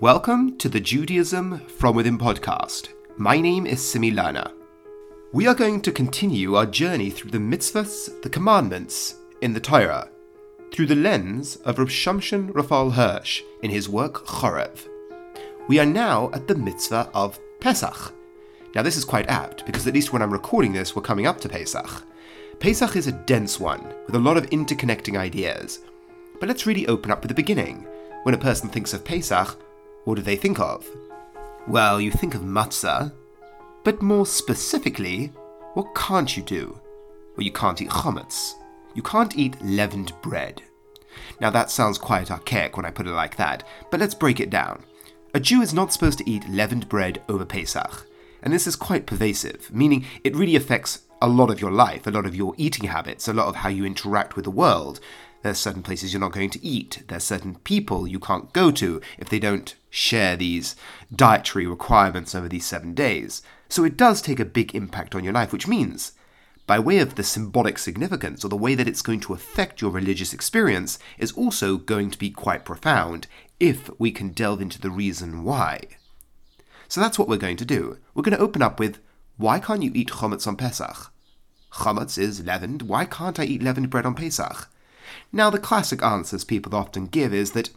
Welcome to the Judaism from Within podcast. My name is Simi Lana. We are going to continue our journey through the mitzvahs, the commandments in the Torah, through the lens of Rav Shamshon Raphael Hirsch in his work Chorev. We are now at the mitzvah of Pesach. Now, this is quite apt because at least when I'm recording this, we're coming up to Pesach. Pesach is a dense one with a lot of interconnecting ideas. But let's really open up with the beginning. When a person thinks of Pesach, what do they think of? Well, you think of matzah, but more specifically, what can't you do? Well, you can't eat chametz. You can't eat leavened bread. Now, that sounds quite archaic when I put it like that, but let's break it down. A Jew is not supposed to eat leavened bread over Pesach, and this is quite pervasive, meaning it really affects a lot of your life, a lot of your eating habits, a lot of how you interact with the world. There's certain places you're not going to eat. There's certain people you can't go to if they don't share these dietary requirements over these seven days. So it does take a big impact on your life, which means, by way of the symbolic significance or the way that it's going to affect your religious experience, is also going to be quite profound if we can delve into the reason why. So that's what we're going to do. We're going to open up with why can't you eat chametz on Pesach? Chametz is leavened. Why can't I eat leavened bread on Pesach? Now, the classic answers people often give is that,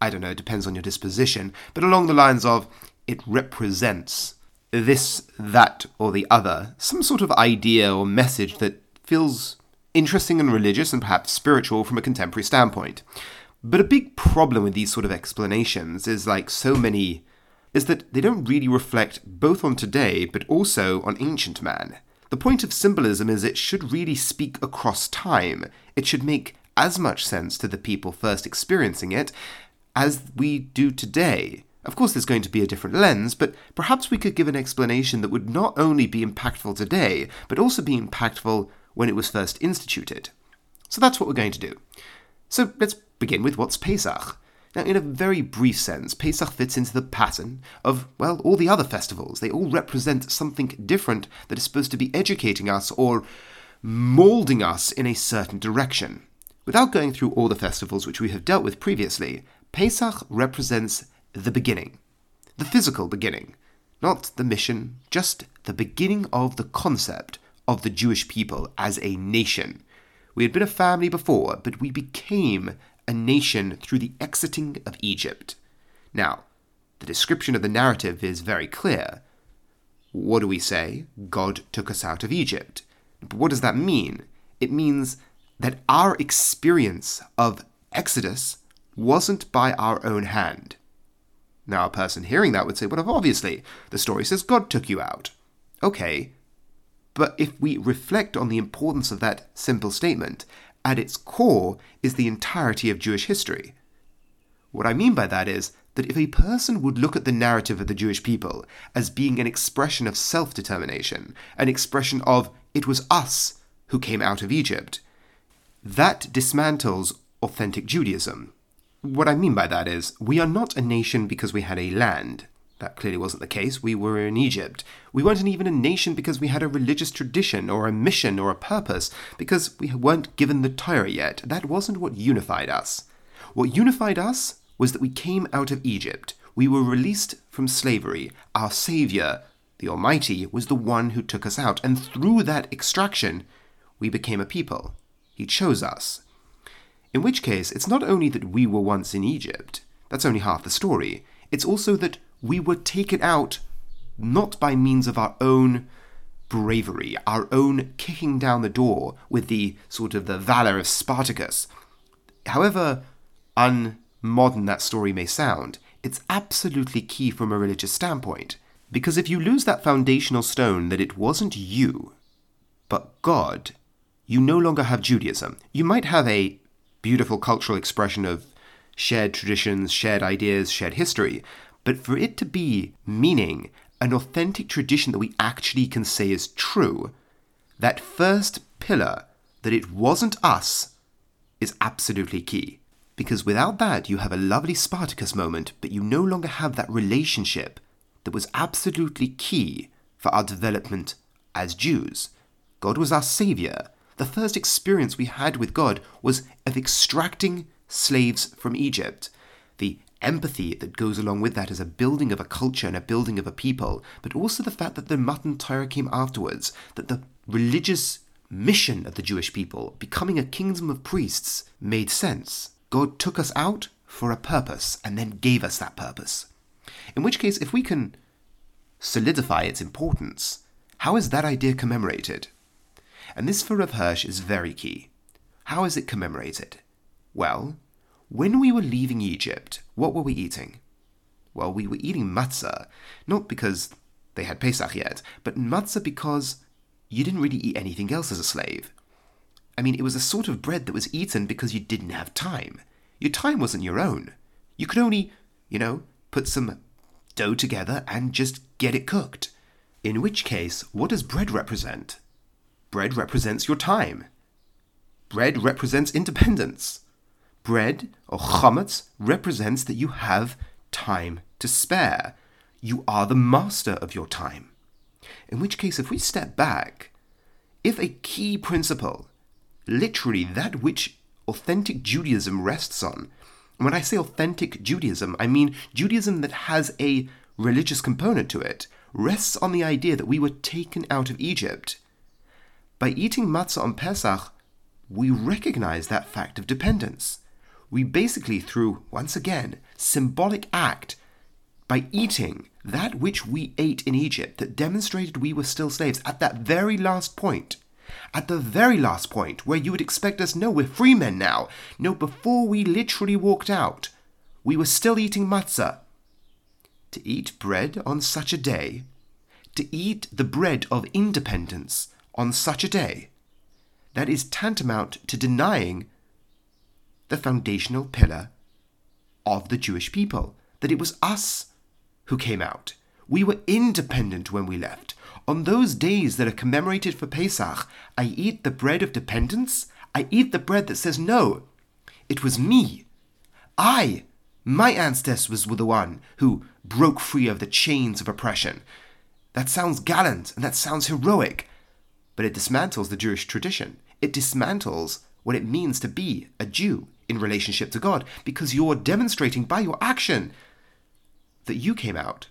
I don't know, it depends on your disposition, but along the lines of, it represents this, that, or the other, some sort of idea or message that feels interesting and religious and perhaps spiritual from a contemporary standpoint. But a big problem with these sort of explanations is like so many is that they don't really reflect both on today but also on ancient man. The point of symbolism is it should really speak across time. It should make as much sense to the people first experiencing it as we do today. Of course, there's going to be a different lens, but perhaps we could give an explanation that would not only be impactful today, but also be impactful when it was first instituted. So that's what we're going to do. So let's begin with what's Pesach. Now, in a very brief sense, Pesach fits into the pattern of, well, all the other festivals. They all represent something different that is supposed to be educating us or moulding us in a certain direction. Without going through all the festivals which we have dealt with previously, Pesach represents the beginning, the physical beginning, not the mission, just the beginning of the concept of the Jewish people as a nation. We had been a family before, but we became a nation through the exiting of Egypt. Now, the description of the narrative is very clear. What do we say? God took us out of Egypt. But what does that mean? It means that our experience of Exodus wasn't by our own hand. Now, a person hearing that would say, well, obviously, the story says God took you out. Okay, but if we reflect on the importance of that simple statement at its core is the entirety of Jewish history. What I mean by that is that if a person would look at the narrative of the Jewish people as being an expression of self determination, an expression of it was us who came out of Egypt, that dismantles authentic Judaism. What I mean by that is, we are not a nation because we had a land. That clearly wasn't the case. We were in Egypt. We weren't even a nation because we had a religious tradition or a mission or a purpose, because we weren't given the Torah yet. That wasn't what unified us. What unified us was that we came out of Egypt. We were released from slavery. Our Savior, the Almighty, was the one who took us out. And through that extraction, we became a people. He chose us. In which case, it's not only that we were once in Egypt, that's only half the story. It's also that we were taken out not by means of our own bravery, our own kicking down the door with the sort of the valor of Spartacus. However unmodern that story may sound, it's absolutely key from a religious standpoint. Because if you lose that foundational stone that it wasn't you, but God, you no longer have Judaism. You might have a beautiful cultural expression of shared traditions, shared ideas, shared history, but for it to be meaning, an authentic tradition that we actually can say is true, that first pillar, that it wasn't us, is absolutely key. Because without that, you have a lovely Spartacus moment, but you no longer have that relationship that was absolutely key for our development as Jews. God was our Savior. The first experience we had with God was of extracting slaves from Egypt. The empathy that goes along with that as a building of a culture and a building of a people, but also the fact that the Matan Torah came afterwards, that the religious mission of the Jewish people, becoming a kingdom of priests, made sense. God took us out for a purpose and then gave us that purpose. In which case, if we can solidify its importance, how is that idea commemorated? And this for Rav Hirsch is very key. How is it commemorated? Well, when we were leaving Egypt, what were we eating? Well, we were eating matzah, not because they had Pesach yet, but matzah because you didn't really eat anything else as a slave. I mean, it was a sort of bread that was eaten because you didn't have time. Your time wasn't your own. You could only, you know, put some dough together and just get it cooked. In which case, what does bread represent? Bread represents your time. Bread represents independence. Bread, or chametz, represents that you have time to spare. You are the master of your time. In which case, if we step back, if a key principle, literally that which authentic Judaism rests on, and when I say authentic Judaism, I mean Judaism that has a religious component to it, rests on the idea that we were taken out of Egypt. By eating matzah on Pesach, we recognize that fact of dependence we basically, through, once again, symbolic act, by eating that which we ate in Egypt that demonstrated we were still slaves at that very last point, at the very last point where you would expect us, no, we're free men now. No, before we literally walked out, we were still eating matzah. To eat bread on such a day, to eat the bread of independence on such a day, that is tantamount to denying the foundational pillar of the Jewish people, that it was us who came out. We were independent when we left. On those days that are commemorated for Pesach, I eat the bread of dependence. I eat the bread that says, no, it was me. I, my ancestors were the one who broke free of the chains of oppression. That sounds gallant and that sounds heroic, but it dismantles the Jewish tradition. It dismantles what it means to be a Jew in relationship to God because you're demonstrating by your action that you came out.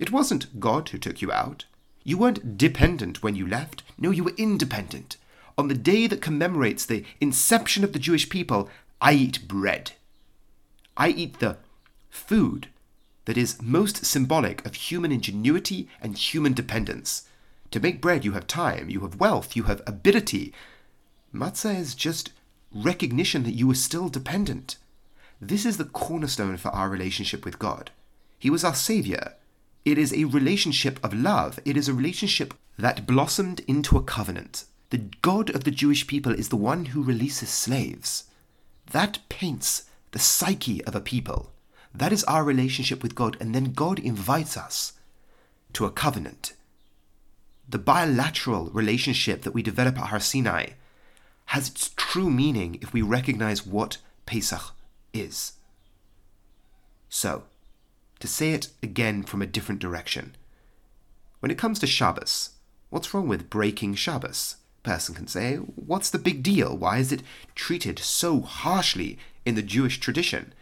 It wasn't God who took you out. You weren't dependent when you left. No, you were independent. On the day that commemorates the inception of the Jewish people, I eat bread. I eat the food that is most symbolic of human ingenuity and human dependence. To make bread, you have time, you have wealth, you have ability. Matzah is just recognition that you are still dependent. This is the cornerstone for our relationship with God. He was our Savior. It is a relationship of love. It is a relationship that blossomed into a covenant. The God of the Jewish people is the one who releases slaves. That paints the psyche of a people. That is our relationship with God, and then God invites us to a covenant. The bilateral relationship that we develop at Har Sinai has its true meaning if we recognize what Pesach is. So, to say it again from a different direction, when it comes to Shabbos, what's wrong with breaking Shabbos? Person can say, what's the big deal? Why is it treated so harshly in the Jewish tradition?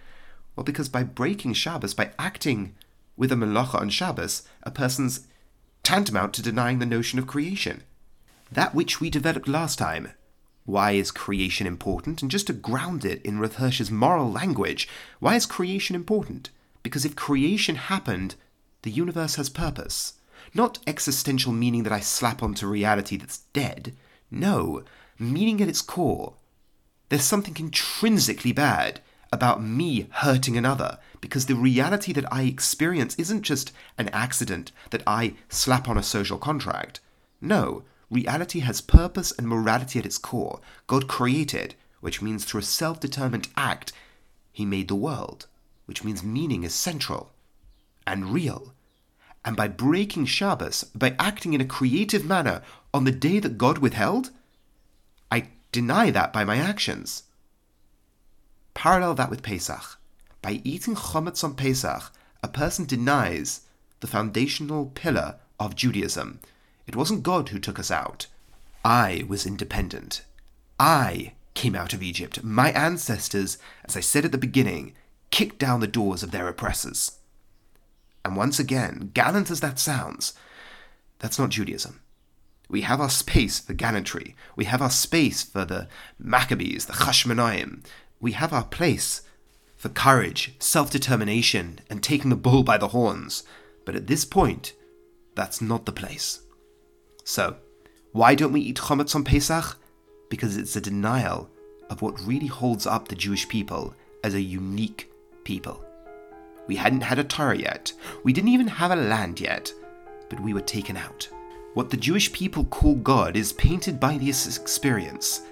Well, because by breaking Shabbos, by acting with a melacha on Shabbos, a person's tantamount to denying the notion of creation. That which we developed last time, why is creation important? And just to ground it in Rav moral language, why is creation important? Because if creation happened, the universe has purpose. Not existential meaning that I slap onto reality that's dead. No, meaning at its core. There's something intrinsically bad about me hurting another because the reality that I experience isn't just an accident that I slap on a social contract. No, Reality has purpose and morality at its core. God created, which means through a self determined act, He made the world, which means meaning is central and real. And by breaking Shabbos, by acting in a creative manner on the day that God withheld, I deny that by my actions. Parallel that with Pesach. By eating chametz on Pesach, a person denies the foundational pillar of Judaism, it wasn't God who took us out. I was independent. I came out of Egypt. My ancestors, as I said at the beginning, kicked down the doors of their oppressors. And once again, gallant as that sounds, that's not Judaism. We have our space for gallantry. We have our space for the Maccabees, the Hashmonaim. We have our place for courage, self determination, and taking the bull by the horns. But at this point, that's not the place. So, why don't we eat chametz on Pesach? Because it's a denial of what really holds up the Jewish people as a unique people. We hadn't had a Torah yet, we didn't even have a land yet, but we were taken out. What the Jewish people call God is painted by this experience.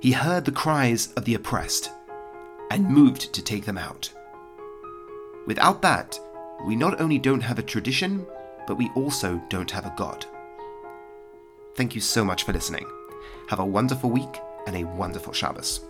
He heard the cries of the oppressed and moved to take them out. Without that, we not only don't have a tradition, but we also don't have a God. Thank you so much for listening. Have a wonderful week and a wonderful Shabbos.